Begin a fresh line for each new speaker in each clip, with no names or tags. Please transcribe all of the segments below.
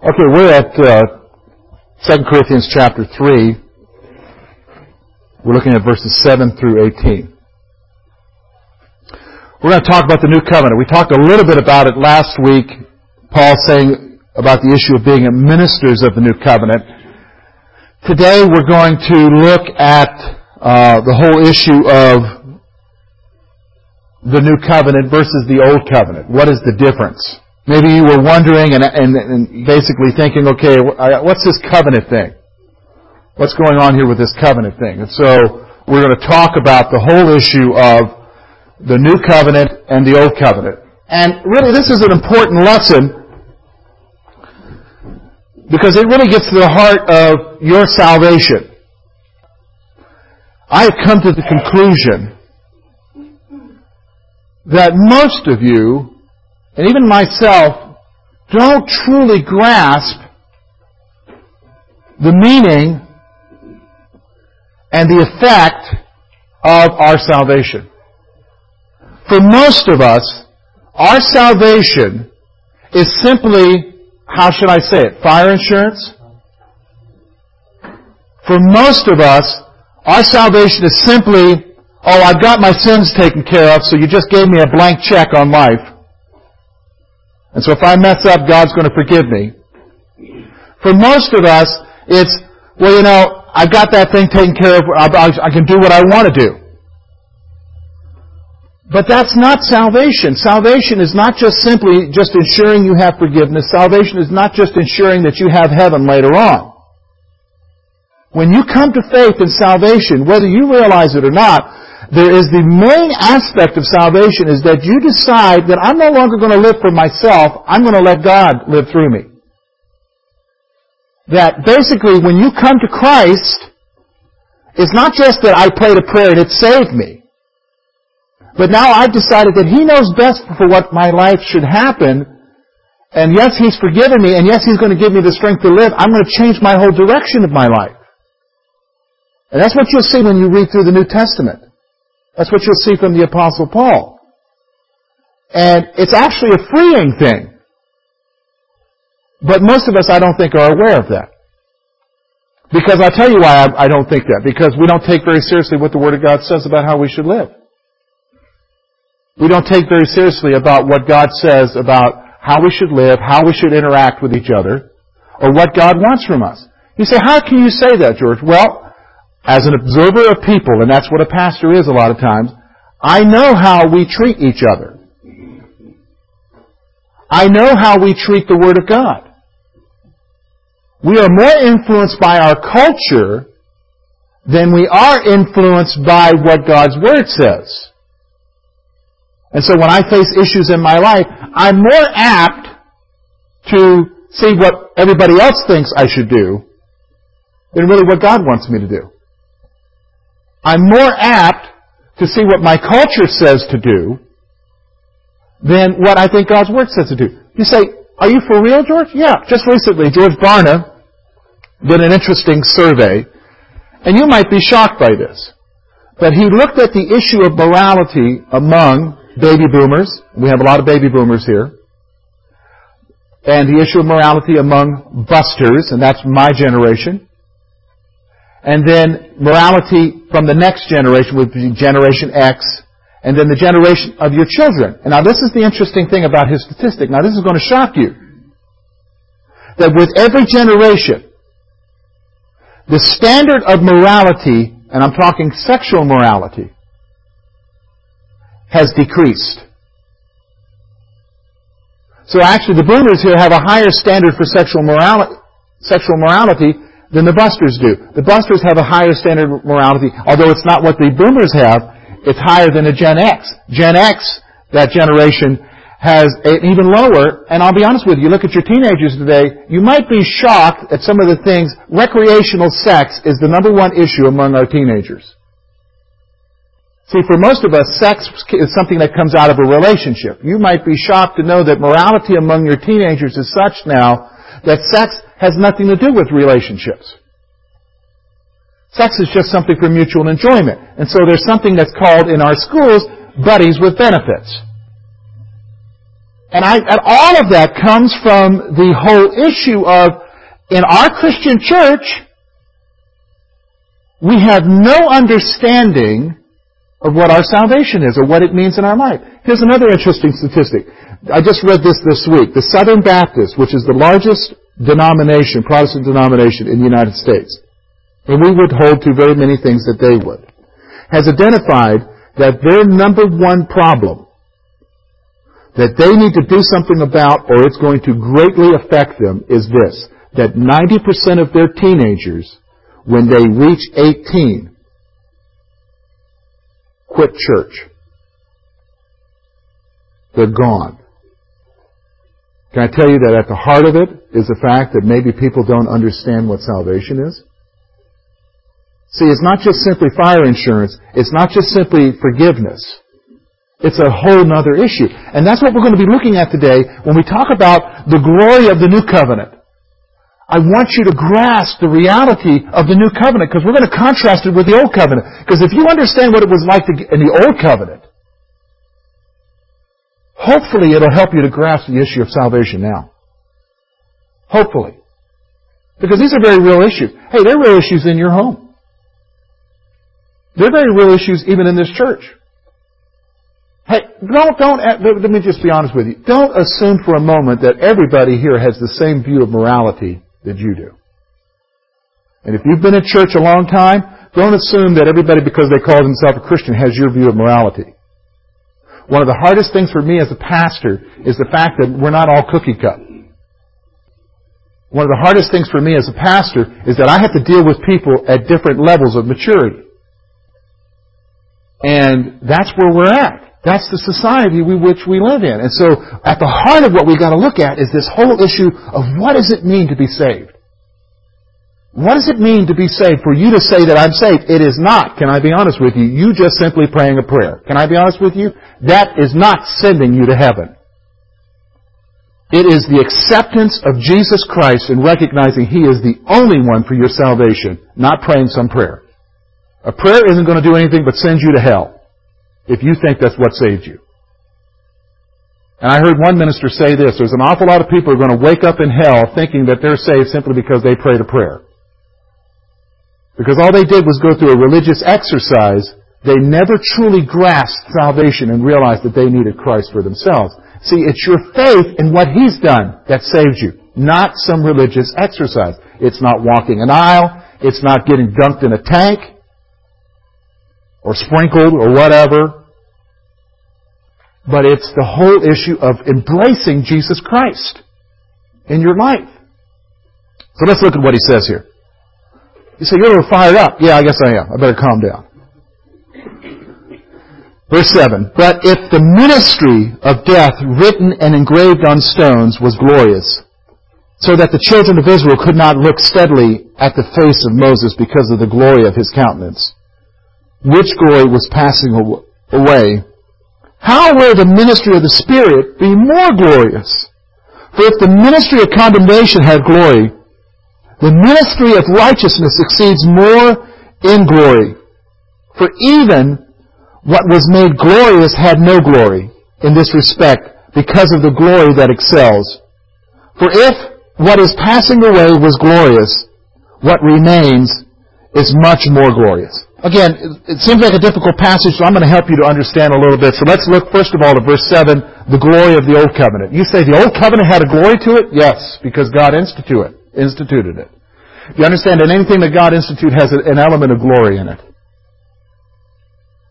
Okay, we're at uh, 2 Corinthians chapter 3. We're looking at verses 7 through 18. We're going to talk about the new covenant. We talked a little bit about it last week. Paul saying about the issue of being ministers of the new covenant. Today we're going to look at uh, the whole issue of the new covenant versus the old covenant. What is the difference? Maybe you were wondering and, and, and basically thinking, okay, what's this covenant thing? What's going on here with this covenant thing? And so we're going to talk about the whole issue of the new covenant and the old covenant. And really this is an important lesson because it really gets to the heart of your salvation. I have come to the conclusion that most of you and even myself don't truly grasp the meaning and the effect of our salvation. For most of us, our salvation is simply, how should I say it, fire insurance? For most of us, our salvation is simply, oh, I've got my sins taken care of, so you just gave me a blank check on life. And so if I mess up, God's going to forgive me. For most of us, it's, well, you know, I've got that thing taken care of. I can do what I want to do. But that's not salvation. Salvation is not just simply just ensuring you have forgiveness. Salvation is not just ensuring that you have heaven later on. When you come to faith in salvation, whether you realize it or not, there is the main aspect of salvation is that you decide that I'm no longer going to live for myself, I'm going to let God live through me. That basically when you come to Christ, it's not just that I prayed a prayer and it saved me. But now I've decided that He knows best for what my life should happen. And yes, He's forgiven me, and yes, He's going to give me the strength to live. I'm going to change my whole direction of my life. And that's what you'll see when you read through the New Testament. That's what you'll see from the Apostle Paul. And it's actually a freeing thing. But most of us, I don't think, are aware of that. Because I'll tell you why I, don't think that. Because we don't take very seriously what the Word of God says about how we should live. We don't take very seriously about what God says about how we should live, how we should interact with each other, or what God wants from us. You say, how can you say that, George? Well, as an observer of people, and that's what a pastor is a lot of times, I know how we treat each other. I know how we treat the Word of God. We are more influenced by our culture than we are influenced by what God's Word says. And so when I face issues in my life, I'm more apt to see what everybody else thinks I should do than really what God wants me to do. I'm more apt to see what my culture says to do than what I think God's Word says to do. You say, are you for real, George? Yeah. Just recently, George Barna did an interesting survey, and you might be shocked by this. But he looked at the issue of morality among baby boomers. We have a lot of baby boomers here. And the issue of morality among busters, and that's my generation and then morality from the next generation would be Generation X, and then the generation of your children. Now this is the interesting thing about his statistic. Now this is going to shock you. That with every generation, the standard of morality, and I'm talking sexual morality, has decreased. So actually the boomers here have a higher standard for sexual morality, sexual morality than the busters do. The busters have a higher standard of morality, although it's not what the boomers have, it's higher than the Gen X. Gen X, that generation, has an even lower, and I'll be honest with you, you look at your teenagers today, you might be shocked at some of the things, recreational sex is the number one issue among our teenagers. See, for most of us, sex is something that comes out of a relationship. You might be shocked to know that morality among your teenagers is such now that sex has nothing to do with relationships. Sex is just something for mutual enjoyment. And so there's something that's called in our schools buddies with benefits. And, I, and all of that comes from the whole issue of, in our Christian church, we have no understanding of what our salvation is or what it means in our life. Here's another interesting statistic. I just read this this week. The Southern Baptist, which is the largest denomination, Protestant denomination in the United States, and we would hold to very many things that they would, has identified that their number one problem that they need to do something about or it's going to greatly affect them is this, that 90% of their teenagers, when they reach 18, quit church. They're gone. Can I tell you that at the heart of it is the fact that maybe people don't understand what salvation is? See, it's not just simply fire insurance. It's not just simply forgiveness. It's a whole other issue. And that's what we're going to be looking at today when we talk about the glory of the new covenant. I want you to grasp the reality of the new covenant because we're going to contrast it with the old covenant. Because if you understand what it was like in the old covenant, hopefully it'll help you to grasp the issue of salvation now. Hopefully. Because these are very real issues. Hey, they're real issues in your home. They're very real issues even in this church. Hey, don't, eh, don't, let me just be honest with you. Don't assume for a moment that everybody here has the same view of morality that you do. And if you've been in church a long time, don't assume that everybody, because they call themselves a Christian, has your view of morality. One of the hardest things for me as a pastor is the fact that we're not all cookie cut. One of the hardest things for me as a pastor is that I have to deal with people at different levels of maturity. And that's where we're at. That's the society we, which we live in. And so, at the heart of what we've got to look at is this whole issue of what does it mean to be saved? What does it mean to be saved? For you to say that I'm saved, it is not, can I be honest with you, you just simply praying a prayer. Can I be honest with you? That is not sending you to heaven. It is the acceptance of Jesus Christ and recognizing He is the only one for your salvation, not praying some prayer. A prayer isn't going to do anything but send you to hell if you think that's what saved you. And I heard one minister say this, there's an awful lot of people who are going to wake up in hell thinking that they're saved simply because they prayed a prayer. Because all they did was go through a religious exercise, they never truly grasped salvation and realized that they needed Christ for themselves. See, it's your faith in what He's done that saves you, not some religious exercise. It's not walking an aisle, it's not getting dunked in a tank, or sprinkled or whatever. But it's the whole issue of embracing Jesus Christ in your life. So let's look at what he says here. You say, you're a little fired up. Yeah, I guess I am. I better calm down. Verse 7. But if the ministry of death written and engraved on stones was glorious, so that the children of Israel could not look steadily at the face of Moses because of the glory of his countenance, which glory was passing away, how will the ministry of the Spirit be more glorious? For if the ministry of condemnation had glory, the ministry of righteousness exceeds more in glory. For even what was made glorious had no glory in this respect because of the glory that excels. For if what is passing away was glorious, what remains is much more glorious. Again, it seems like a difficult passage, so I'm going to help you to understand a little bit. So let's look first of all at verse 7, the glory of the Old Covenant. You say the Old Covenant had a glory to it? Yes, because God instituted it. Instituted it. You understand that anything that God instituted has an element of glory in it.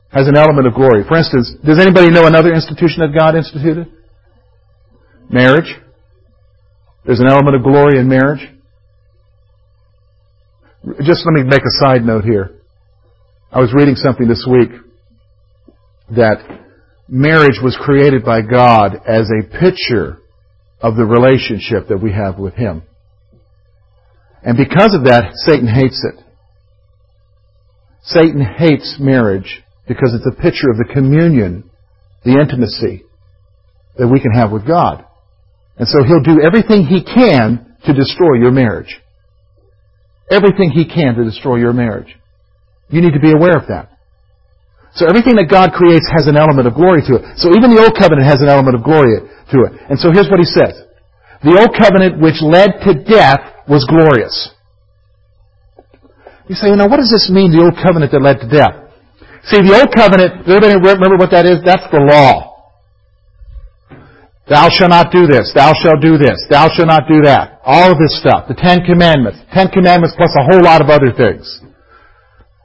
Has an element of glory. For instance, does anybody know another institution that God instituted? Marriage. There's an element of glory in marriage. Just let me make a side note here. I was reading something this week that marriage was created by God as a picture of the relationship that we have with Him. And because of that, Satan hates it. Satan hates marriage because it's a picture of the communion, the intimacy that we can have with God. And so he'll do everything he can to destroy your marriage. Everything he can to destroy your marriage. You need to be aware of that. So everything that God creates has an element of glory to it. So even the Old Covenant has an element of glory to it. And so here's what he says. The Old Covenant which led to death was glorious. You say, now what does this mean, the Old Covenant that led to death? See, the Old Covenant, everybody remember what that is? That's the law. Thou shalt not do this. Thou shalt do this. Thou shalt not do that. All of this stuff. The Ten Commandments. Ten Commandments plus a whole lot of other things.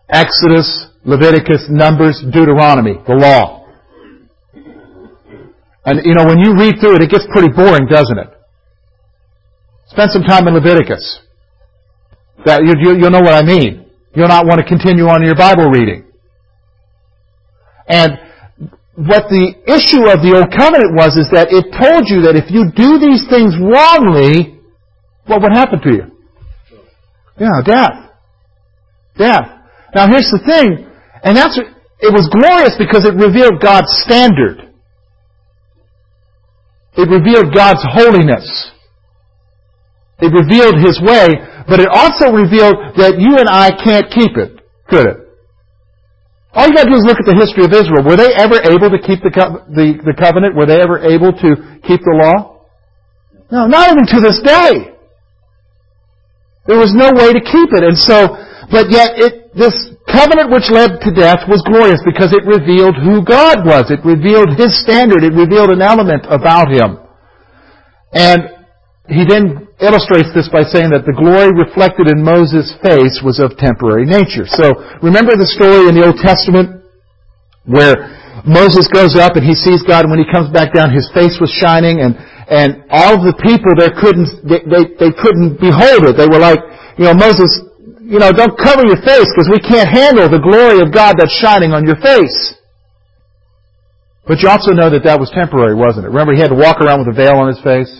Exodus, Leviticus, Numbers, Deuteronomy. The law. And, you know, when you read through it, it gets pretty boring, doesn't it? Spend some time in Leviticus. That, you, you, you'll know what I mean. You'll not want to continue on your Bible reading. And what the issue of the Old Covenant was is that it told you that if you do these things wrongly, what would happen to you? Yeah, death. Death. Now here's the thing, and that's, it was glorious because it revealed God's standard. It revealed God's holiness. It revealed His way, but it also revealed that you and I can't keep it, could it? All you got to do is look at the history of Israel. Were they ever able to keep the, co- the, the covenant? Were they ever able to keep the law? No, not even to this day. There was no way to keep it. And so, but yet it, this covenant which led to death was glorious because it revealed who God was. It revealed His standard. It revealed an element about Him. And he then illustrates this by saying that the glory reflected in Moses' face was of temporary nature. So remember the story in the Old Testament where Moses goes up and he sees God and when he comes back down his face was shining and, and all the people there couldn't, they, they, they couldn't behold it. They were like, you know, Moses, you know, don't cover your face because we can't handle the glory of God that's shining on your face. But you also know that that was temporary, wasn't it? Remember he had to walk around with a veil on his face?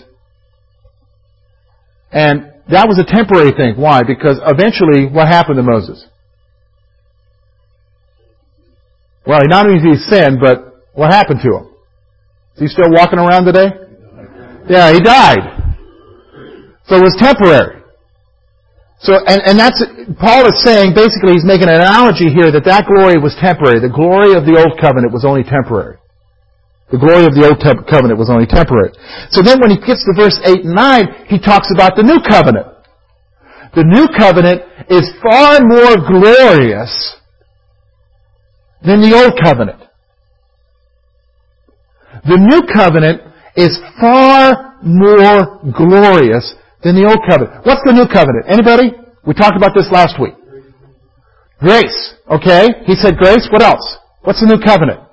And that was a temporary thing. Why? Because eventually, what happened to Moses? Well, he not only did he sin, but what happened to him? Is he still walking around today? Yeah, he died. So it was temporary. So, and, and that's, Paul is saying, basically he's making an analogy here that that glory was temporary. The glory of the old covenant was only temporary. The glory of the old covenant was only temporary. So then when he gets to verse 8 and 9, he talks about the new covenant. The new covenant is far more glorious than the old covenant. The new covenant is far more glorious than the old covenant. What's the new covenant? Anybody? We talked about this last week. Grace. Okay? He said grace. What else? What's the new covenant?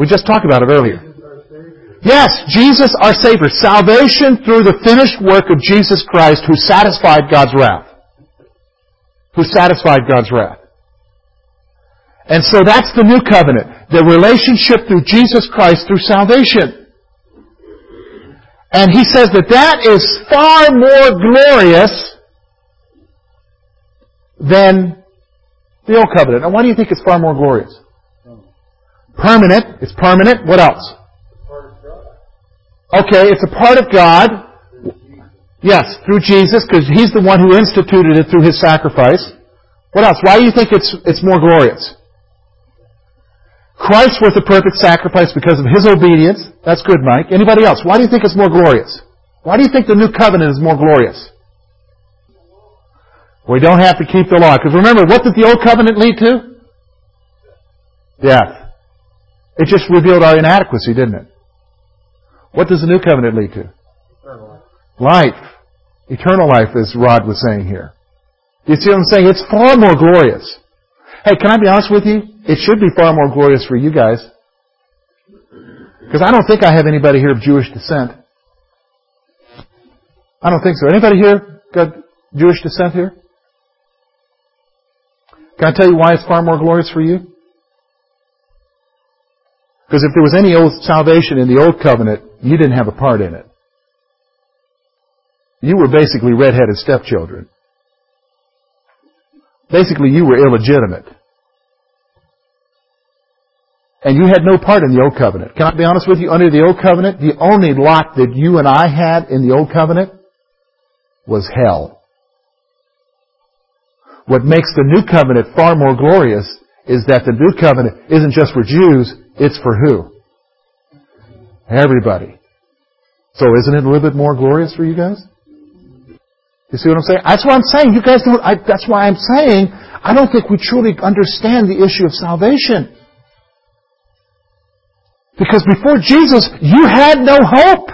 We just talked about it earlier. Yes, Jesus our Savior. Salvation through the finished work of Jesus Christ who satisfied God's wrath. Who satisfied God's wrath. And so that's the new covenant. The relationship through Jesus Christ through salvation. And he says that that is far more glorious than the old covenant. And why do you think it's far more glorious? Permanent. It's permanent. What else? Okay, it's a part of God. Yes, through Jesus, because He's the one who instituted it through His sacrifice. What else? Why do you think it's, it's more glorious? Christ was the perfect sacrifice because of His obedience. That's good, Mike. Anybody else? Why do you think it's more glorious? Why do you think the new covenant is more glorious? We don't have to keep the law. Because remember, what did the old covenant lead to? Death. It just revealed our inadequacy, didn't it? What does the new covenant lead to?
Eternal life.
life. Eternal life, as Rod was saying here. You see what I'm saying? It's far more glorious. Hey, can I be honest with you? It should be far more glorious for you guys. Because I don't think I have anybody here of Jewish descent. I don't think so. Anybody here got Jewish descent here? Can I tell you why it's far more glorious for you? Because if there was any old salvation in the old covenant, you didn't have a part in it. You were basically redheaded stepchildren. Basically, you were illegitimate. And you had no part in the old covenant. Can I be honest with you? Under the old covenant, the only lot that you and I had in the old covenant was hell. What makes the new covenant far more glorious is that the new covenant isn't just for Jews, it's for who? Everybody. So isn't it a little bit more glorious for you guys? You see what I'm saying? That's what I'm saying. You guys don't, I, that's why I'm saying I don't think we truly understand the issue of salvation. Because before Jesus, you had no hope.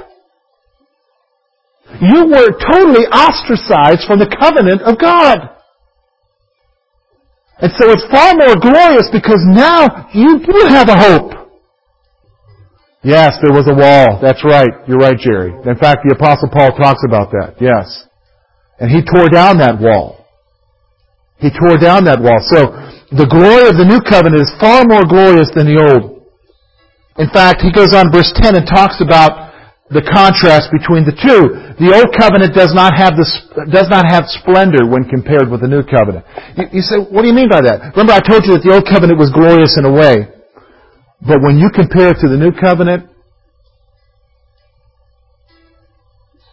You were totally ostracized from the covenant of God. And so it's far more glorious because now you do have a hope. Yes, there was a wall. That's right. You're right, Jerry. In fact, the Apostle Paul talks about that. Yes. And he tore down that wall. He tore down that wall. So, the glory of the new covenant is far more glorious than the old. In fact, he goes on verse 10 and talks about the contrast between the two. The old covenant does not have this, does not have splendor when compared with the new covenant. You, you, say, what do you mean by that? Remember I told you that the old covenant was glorious in a way. But when you compare it to the new covenant,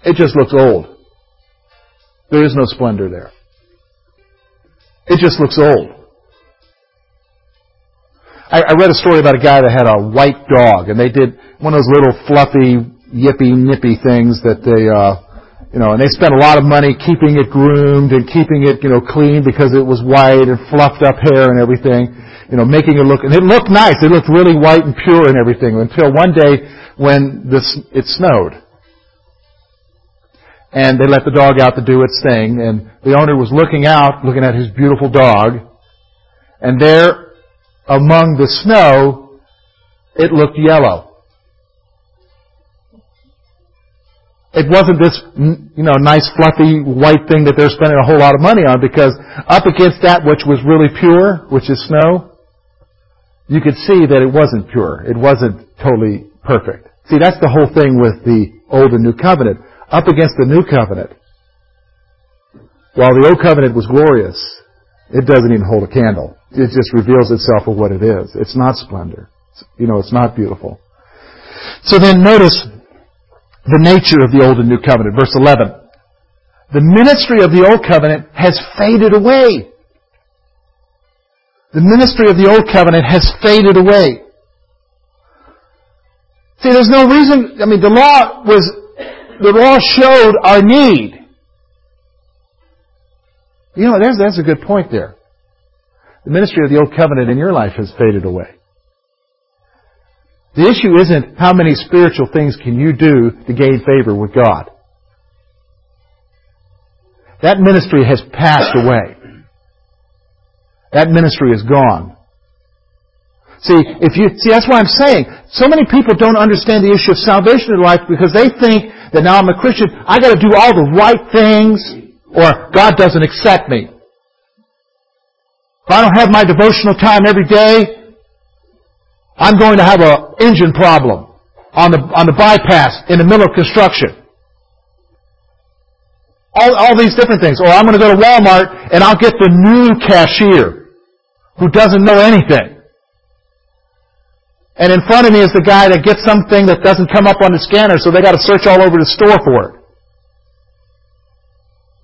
it just looks old. There is no splendor there. It just looks old. I, I read a story about a guy that had a white dog, and they did one of those little fluffy yippy nippy things that they, uh, you know, and they spent a lot of money keeping it groomed and keeping it, you know, clean because it was white and fluffed up hair and everything, you know, making it look, and it looked nice. It looked really white and pure and everything until one day when this, it snowed. And they let the dog out to do its thing and the owner was looking out, looking at his beautiful dog, and there among the snow, it looked yellow. It wasn't this, you know, nice fluffy white thing that they're spending a whole lot of money on because up against that which was really pure, which is snow, you could see that it wasn't pure. It wasn't totally perfect. See, that's the whole thing with the Old and New Covenant. Up against the New Covenant, while the Old Covenant was glorious, it doesn't even hold a candle. It just reveals itself for what it is. It's not splendor. You know, it's not beautiful. So then notice the nature of the Old and New Covenant. Verse 11. The ministry of the Old Covenant has faded away. The ministry of the Old Covenant has faded away. See, there's no reason, I mean, the law was, the law showed our need. You know, there's, that's a good point there. The ministry of the Old Covenant in your life has faded away. The issue isn't how many spiritual things can you do to gain favor with God. That ministry has passed away. That ministry is gone. See, if you, see, that's why I'm saying, so many people don't understand the issue of salvation in life because they think that now I'm a Christian, I gotta do all the right things, or God doesn't accept me. If I don't have my devotional time every day, I'm going to have an engine problem on the, on the bypass in the middle of construction. All, all these different things. Or I'm going to go to Walmart and I'll get the new cashier who doesn't know anything. And in front of me is the guy that gets something that doesn't come up on the scanner, so they got to search all over the store for it.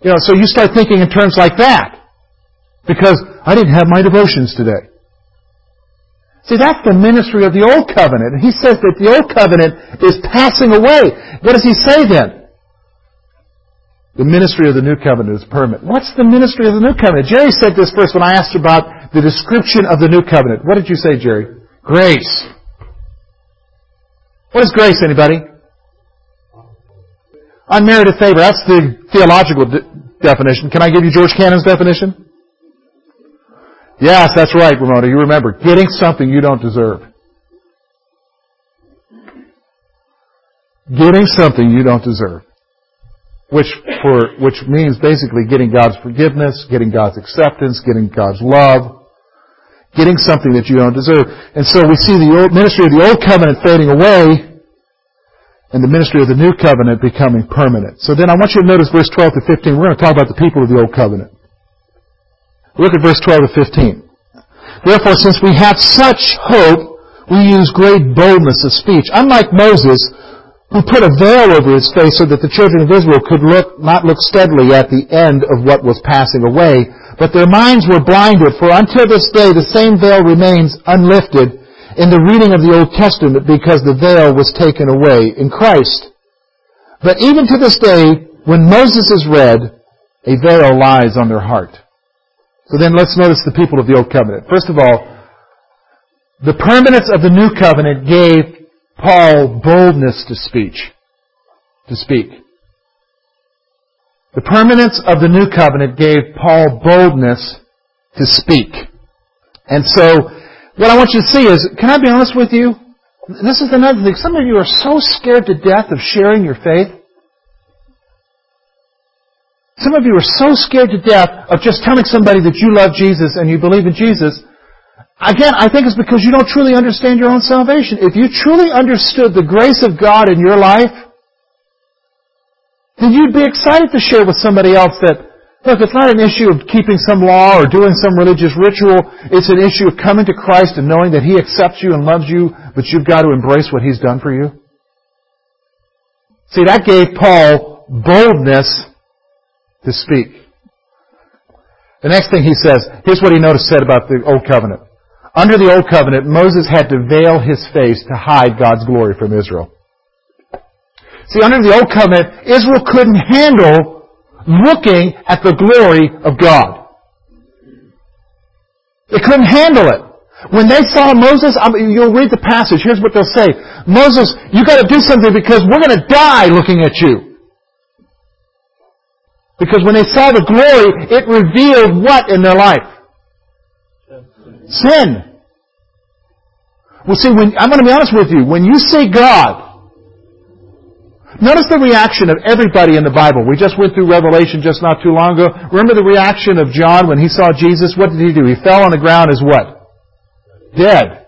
You know, so you start thinking in terms like that. Because I didn't have my devotions today. See, that's the ministry of the Old Covenant. And he says that the Old Covenant is passing away. What does he say then? The ministry of the New Covenant is permanent. What's the ministry of the New Covenant? Jerry said this first when I asked about the description of the New Covenant. What did you say, Jerry? Grace. What is grace, anybody? Unmerited favor. That's the theological de- definition. Can I give you George Cannon's definition? Yes, that's right, Ramona. You remember. Getting something you don't deserve. Getting something you don't deserve. Which for, which means basically getting God's forgiveness, getting God's acceptance, getting God's love, getting something that you don't deserve. And so we see the old ministry of the old covenant fading away, and the ministry of the new covenant becoming permanent. So then I want you to notice verse 12 to 15. We're going to talk about the people of the old covenant. Look at verse 12 to 15. Therefore, since we have such hope, we use great boldness of speech. Unlike Moses, who put a veil over his face so that the children of Israel could look, not look steadily at the end of what was passing away, but their minds were blinded, for until this day the same veil remains unlifted in the reading of the Old Testament because the veil was taken away in Christ. But even to this day, when Moses is read, a veil lies on their heart. So then let's notice the people of the Old Covenant. First of all, the permanence of the New Covenant gave Paul boldness to speech, to speak. The permanence of the new covenant gave Paul boldness to speak. And so, what I want you to see is, can I be honest with you? This is another thing. Some of you are so scared to death of sharing your faith. Some of you are so scared to death of just telling somebody that you love Jesus and you believe in Jesus Again, I think it's because you don't truly understand your own salvation. If you truly understood the grace of God in your life, then you'd be excited to share with somebody else that, look, it's not an issue of keeping some law or doing some religious ritual. It's an issue of coming to Christ and knowing that He accepts you and loves you, but you've got to embrace what He's done for you. See, that gave Paul boldness to speak. The next thing he says, here's what he noticed said about the Old Covenant. Under the Old Covenant, Moses had to veil his face to hide God's glory from Israel. See, under the Old Covenant, Israel couldn't handle looking at the glory of God. They couldn't handle it. When they saw Moses, I mean, you'll read the passage. Here's what they'll say. Moses, you gotta do something because we're gonna die looking at you. Because when they saw the glory, it revealed what in their life? Sin. Well, see, when, I'm going to be honest with you. When you say God, notice the reaction of everybody in the Bible. We just went through Revelation just not too long ago. Remember the reaction of John when he saw Jesus? What did he do? He fell on the ground as what? Dead.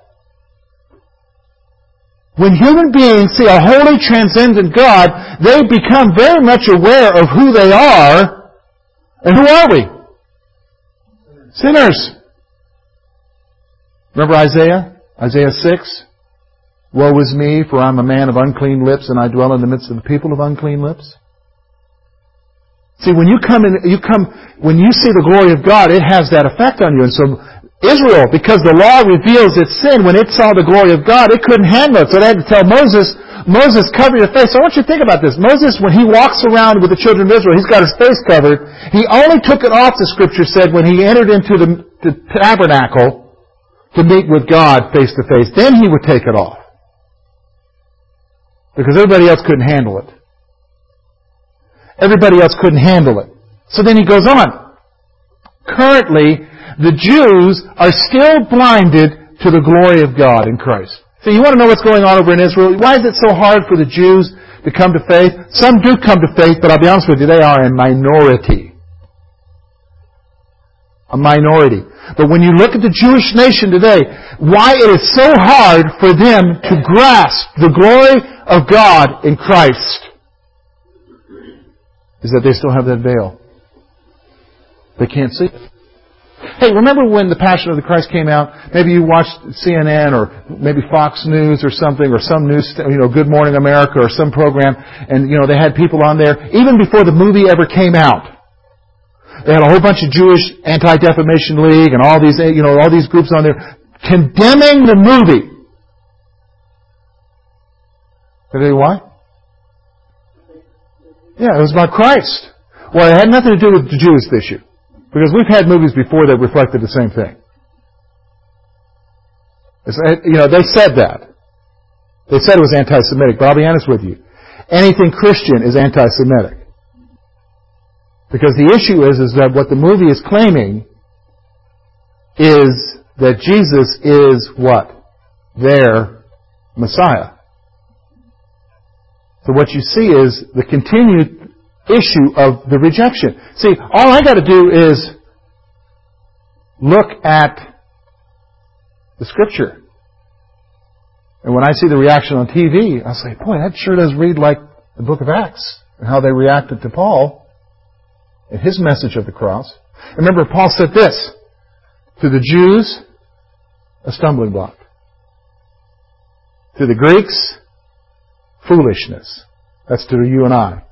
When human beings see a holy, transcendent God, they become very much aware of who they are. And who are we? Sinners. Remember Isaiah? Isaiah 6? Woe is me, for I'm a man of unclean lips, and I dwell in the midst of the people of unclean lips. See, when you come in, you come, when you see the glory of God, it has that effect on you. And so, Israel, because the law reveals its sin, when it saw the glory of God, it couldn't handle it. So they had to tell Moses, Moses, cover your face. So I want you to think about this. Moses, when he walks around with the children of Israel, he's got his face covered. He only took it off, the scripture said, when he entered into the, the tabernacle to meet with God face to face. Then he would take it off. Because everybody else couldn't handle it. Everybody else couldn't handle it. So then he goes on. Currently, the Jews are still blinded to the glory of God in Christ. So you want to know what's going on over in Israel? Why is it so hard for the Jews to come to faith? Some do come to faith, but I'll be honest with you, they are a minority. A minority. But when you look at the Jewish nation today, why it is so hard for them to grasp the glory of God in Christ is that they still have that veil. They can't see it. Hey, remember when The Passion of the Christ came out? Maybe you watched CNN or maybe Fox News or something or some news, you know, Good Morning America or some program and, you know, they had people on there even before the movie ever came out. They had a whole bunch of Jewish Anti-Defamation League and all these, you know, all these groups on there condemning the movie. Did you why? Yeah, it was about Christ. Well, it had nothing to do with the Jewish issue. Because we've had movies before that reflected the same thing. It's, uh, you know, they said that. They said it was anti-Semitic, but I'll be honest with you. Anything Christian is anti-Semitic. Because the issue is, is that what the movie is claiming is that Jesus is what? Their Messiah. So what you see is the continued issue of the rejection. See, all I gotta do is look at the scripture. And when I see the reaction on TV, I say, boy, that sure does read like the book of Acts and how they reacted to Paul and his message of the cross. Remember, Paul said this to the Jews, a stumbling block. To the Greeks, foolishness. That's to you and I.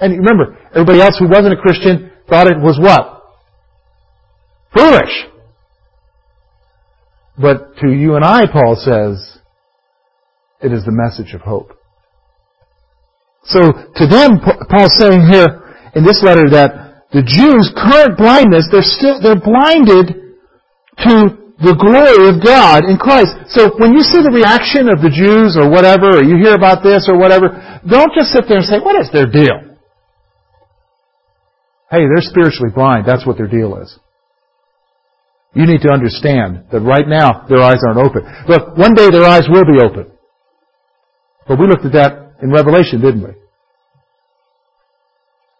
And remember, everybody else who wasn't a Christian thought it was what? Foolish. But to you and I, Paul says, it is the message of hope. So to them, Paul's saying here in this letter that the Jews' current blindness, they're still, they're blinded to the glory of God in Christ. So when you see the reaction of the Jews or whatever, or you hear about this or whatever, don't just sit there and say, what is their deal? Hey, they're spiritually blind. That's what their deal is. You need to understand that right now their eyes aren't open. Look, one day their eyes will be open. But we looked at that in Revelation, didn't we?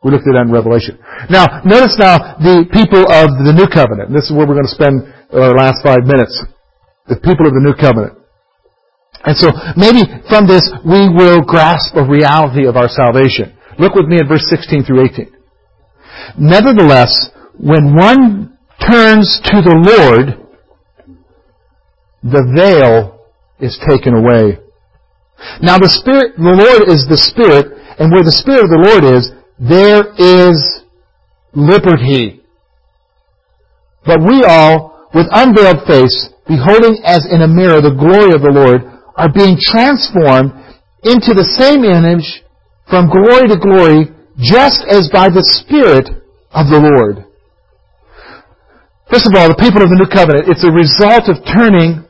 We looked at that in Revelation. Now, notice now the people of the New Covenant. This is where we're going to spend our last five minutes. The people of the New Covenant. And so maybe from this we will grasp a reality of our salvation. Look with me at verse 16 through 18. Nevertheless, when one turns to the Lord, the veil is taken away. Now the Spirit, the Lord is the Spirit, and where the Spirit of the Lord is, there is liberty. But we all, with unveiled face, beholding as in a mirror the glory of the Lord, are being transformed into the same image from glory to glory, just as by the Spirit of the Lord. First of all, the people of the new covenant, it's a result of turning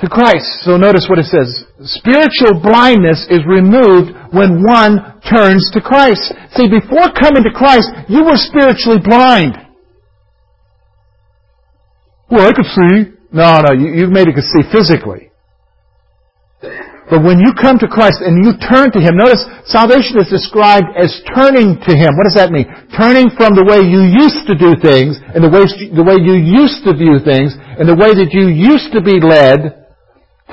to Christ. So notice what it says. Spiritual blindness is removed when one turns to Christ. See, before coming to Christ, you were spiritually blind. Well, I could see. No, no, you, have made it to see physically. But when you come to Christ and you turn to Him, notice salvation is described as turning to Him. What does that mean? Turning from the way you used to do things and the way, the way you used to view things and the way that you used to be led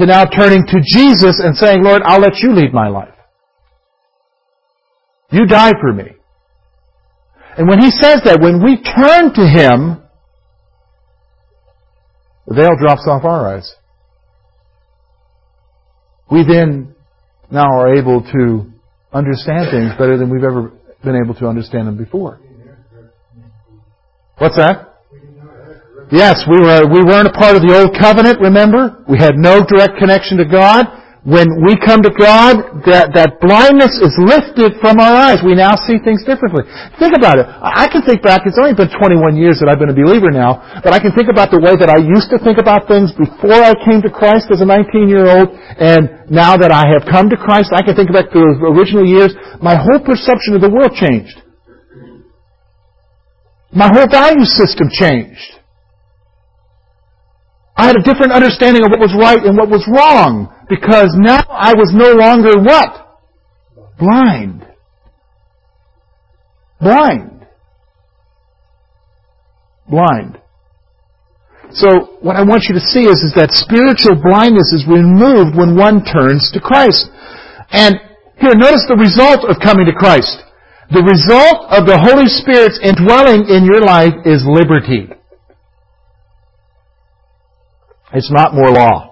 to now turning to Jesus and saying, Lord, I'll let you lead my life. You died for me. And when he says that, when we turn to him, the veil drops off our eyes. We then now are able to understand things better than we've ever been able to understand them before. What's that? Yes, we were, we weren't a part of the old covenant, remember? We had no direct connection to God. When we come to God, that, that blindness is lifted from our eyes. We now see things differently. Think about it. I can think back, it's only been 21 years that I've been a believer now, but I can think about the way that I used to think about things before I came to Christ as a 19 year old, and now that I have come to Christ, I can think back to those original years. My whole perception of the world changed. My whole value system changed. I had a different understanding of what was right and what was wrong because now I was no longer what? Blind. Blind. Blind. So what I want you to see is, is that spiritual blindness is removed when one turns to Christ. And here, notice the result of coming to Christ. The result of the Holy Spirit's indwelling in your life is liberty. It's not more law.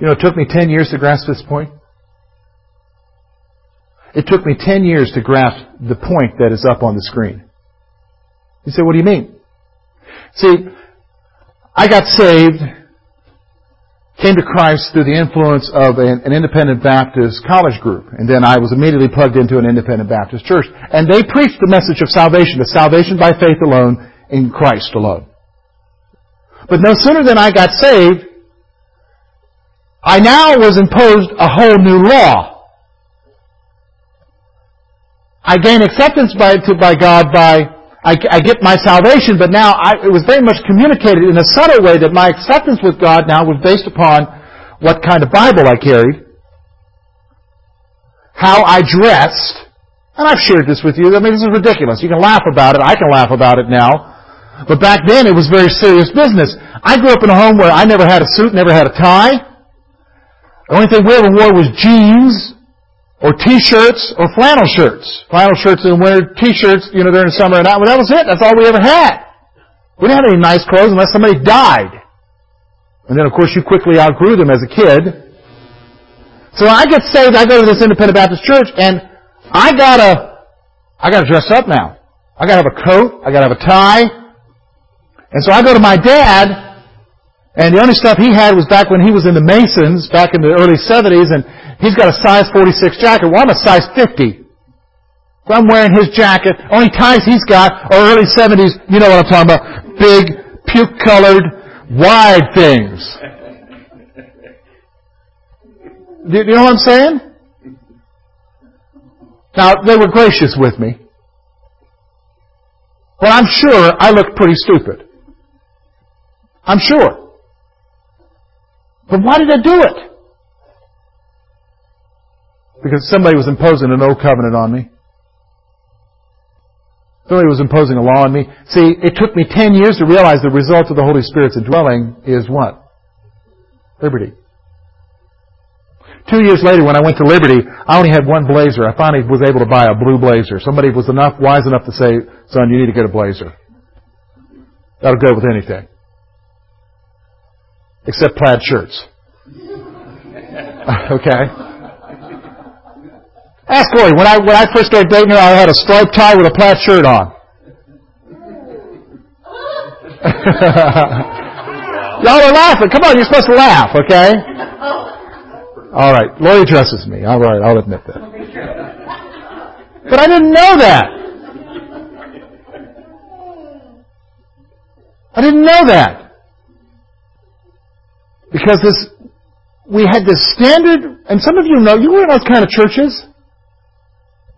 You know, it took me 10 years to grasp this point. It took me 10 years to grasp the point that is up on the screen. You say, what do you mean? See, I got saved, came to Christ through the influence of an, an, independent Baptist college group. And then I was immediately plugged into an independent Baptist church. And they preached the message of salvation, the salvation by faith alone, in Christ alone. But no sooner than I got saved, I now was imposed a whole new law. I gain acceptance by, to, by God by, I, I, get my salvation, but now I, it was very much communicated in a subtle way that my acceptance with God now was based upon what kind of Bible I carried, how I dressed, and I've shared this with you. I mean, this is ridiculous. You can laugh about it. I can laugh about it now. But back then it was very serious business. I grew up in a home where I never had a suit, never had a tie. The only thing we ever wore was jeans or t-shirts or flannel shirts. Flannel shirts in the winter, t-shirts, you know, during the summer, and that, that was it. That's all we ever had. We didn't have any nice clothes unless somebody died. And then of course you quickly outgrew them as a kid. So I get saved, I go to this independent Baptist church, and I gotta, I gotta dress up now. I gotta have a coat, I gotta have a tie. And so I go to my dad, and the only stuff he had was back when he was in the Masons, back in the early 70s, and he's got a size 46 jacket. Well, I'm a size 50. So I'm wearing his jacket. Only ties he's got are early 70s. You know what I'm talking about. Big, puke-colored, wide things. Do you know what I'm saying? Now, they were gracious with me. But I'm sure I looked pretty stupid. I'm sure. But why did I do it? Because somebody was imposing an old covenant on me. Somebody was imposing a law on me. See, it took me ten years to realize the result of the Holy Spirit's indwelling is what? Liberty. Two years later, when I went to Liberty, I only had one blazer. I finally was able to buy a blue blazer. Somebody was enough, wise enough to say, son, you need to get a blazer. That'll go with anything. Except plaid shirts. okay? Ask Lori. When I when I first started dating her, I had a striped tie with a plaid shirt on. Y'all are laughing. Come on, you're supposed to laugh, okay? All right. Lori dresses me. All right, I'll admit that. But I didn't know that. I didn't know that. Because this, we had this standard, and some of you know, you were in those kind of churches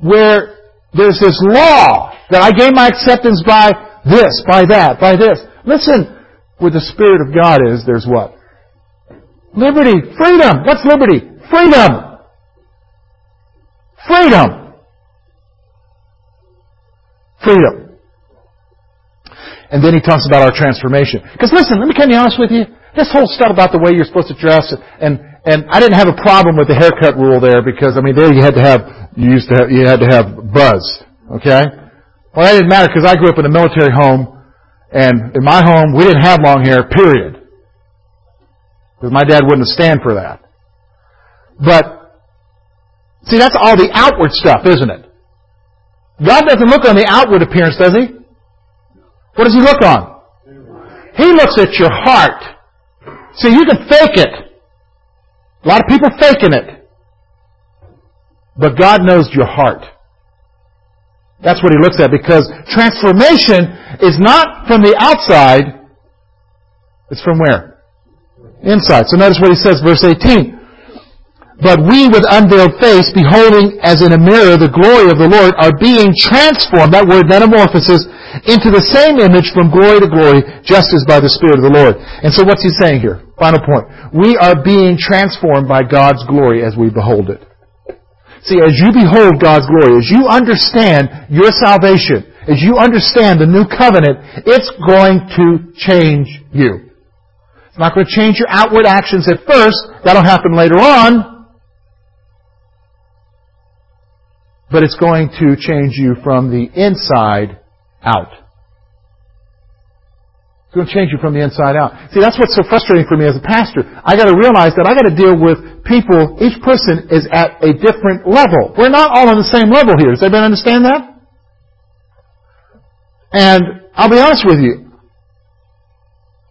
where there's this law that I gain my acceptance by this, by that, by this. Listen, where the Spirit of God is, there's what? Liberty, freedom. What's liberty? Freedom. Freedom. Freedom. And then he talks about our transformation. Because listen, let me be honest with you. This whole stuff about the way you're supposed to dress and, and I didn't have a problem with the haircut rule there because, I mean, there you had to have you used to have, you had to have buzz. Okay? Well, that didn't matter because I grew up in a military home, and in my home, we didn't have long hair, period. Because my dad wouldn't stand for that. But, see, that's all the outward stuff, isn't it? God doesn't look on the outward appearance, does He? What does He look on? He looks at your heart. See, you can fake it. A lot of people faking it. But God knows your heart. That's what He looks at because transformation is not from the outside, it's from where? Inside. So notice what He says, verse 18. But we with unveiled face, beholding as in a mirror the glory of the Lord, are being transformed, that word metamorphosis, into the same image from glory to glory, just as by the Spirit of the Lord. And so what's he saying here? Final point. We are being transformed by God's glory as we behold it. See, as you behold God's glory, as you understand your salvation, as you understand the new covenant, it's going to change you. It's not going to change your outward actions at first. That'll happen later on. But it's going to change you from the inside out. It's going to change you from the inside out. See, that's what's so frustrating for me as a pastor. I got to realize that I got to deal with people. Each person is at a different level. We're not all on the same level here. Does everybody understand that? And I'll be honest with you.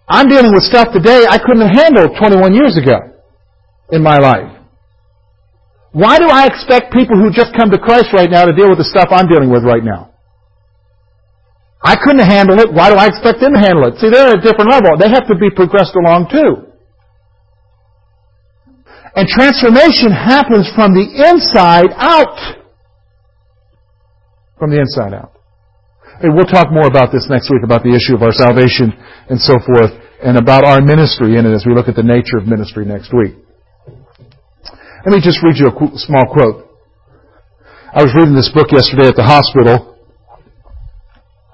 I'm dealing with stuff today I couldn't have handled 21 years ago in my life. Why do I expect people who just come to Christ right now to deal with the stuff I'm dealing with right now? I couldn't handle it. Why do I expect them to handle it? See, they're at a different level. They have to be progressed along too. And transformation happens from the inside out. From the inside out. And we'll talk more about this next week, about the issue of our salvation and so forth, and about our ministry in it as we look at the nature of ministry next week. Let me just read you a small quote. I was reading this book yesterday at the hospital,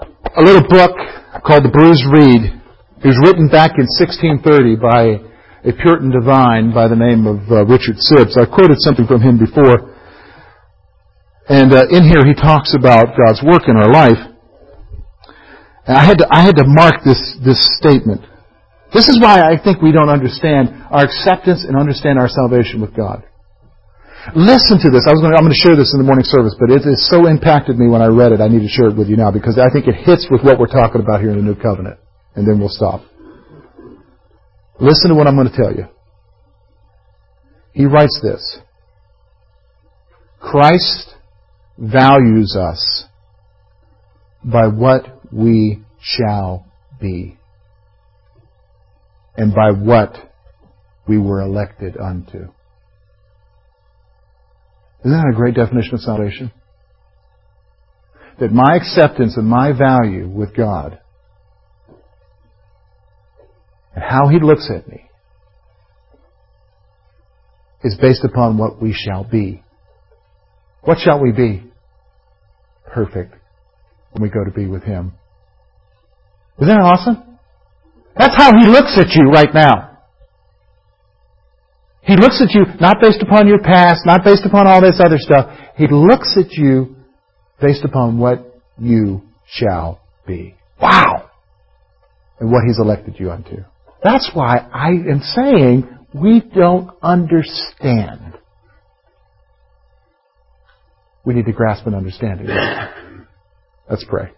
a little book called The Bruised Reed. It was written back in 1630 by a Puritan divine by the name of uh, Richard Sibbes. I quoted something from him before. And uh, in here he talks about God's work in our life. And I had to, I had to mark this, this statement. This is why I think we don't understand our acceptance and understand our salvation with God. Listen to this. I was going to, I'm going to share this in the morning service, but it has so impacted me when I read it. I need to share it with you now because I think it hits with what we're talking about here in the New Covenant. And then we'll stop. Listen to what I'm going to tell you. He writes this. Christ values us by what we shall be and by what we were elected unto. Isn't that a great definition of salvation? That my acceptance and my value with God and how He looks at me is based upon what we shall be. What shall we be? Perfect when we go to be with Him. Isn't that awesome? That's how He looks at you right now. He looks at you not based upon your past, not based upon all this other stuff. He looks at you based upon what you shall be. Wow! And what He's elected you unto. That's why I am saying we don't understand. We need to grasp an understanding. Let's pray.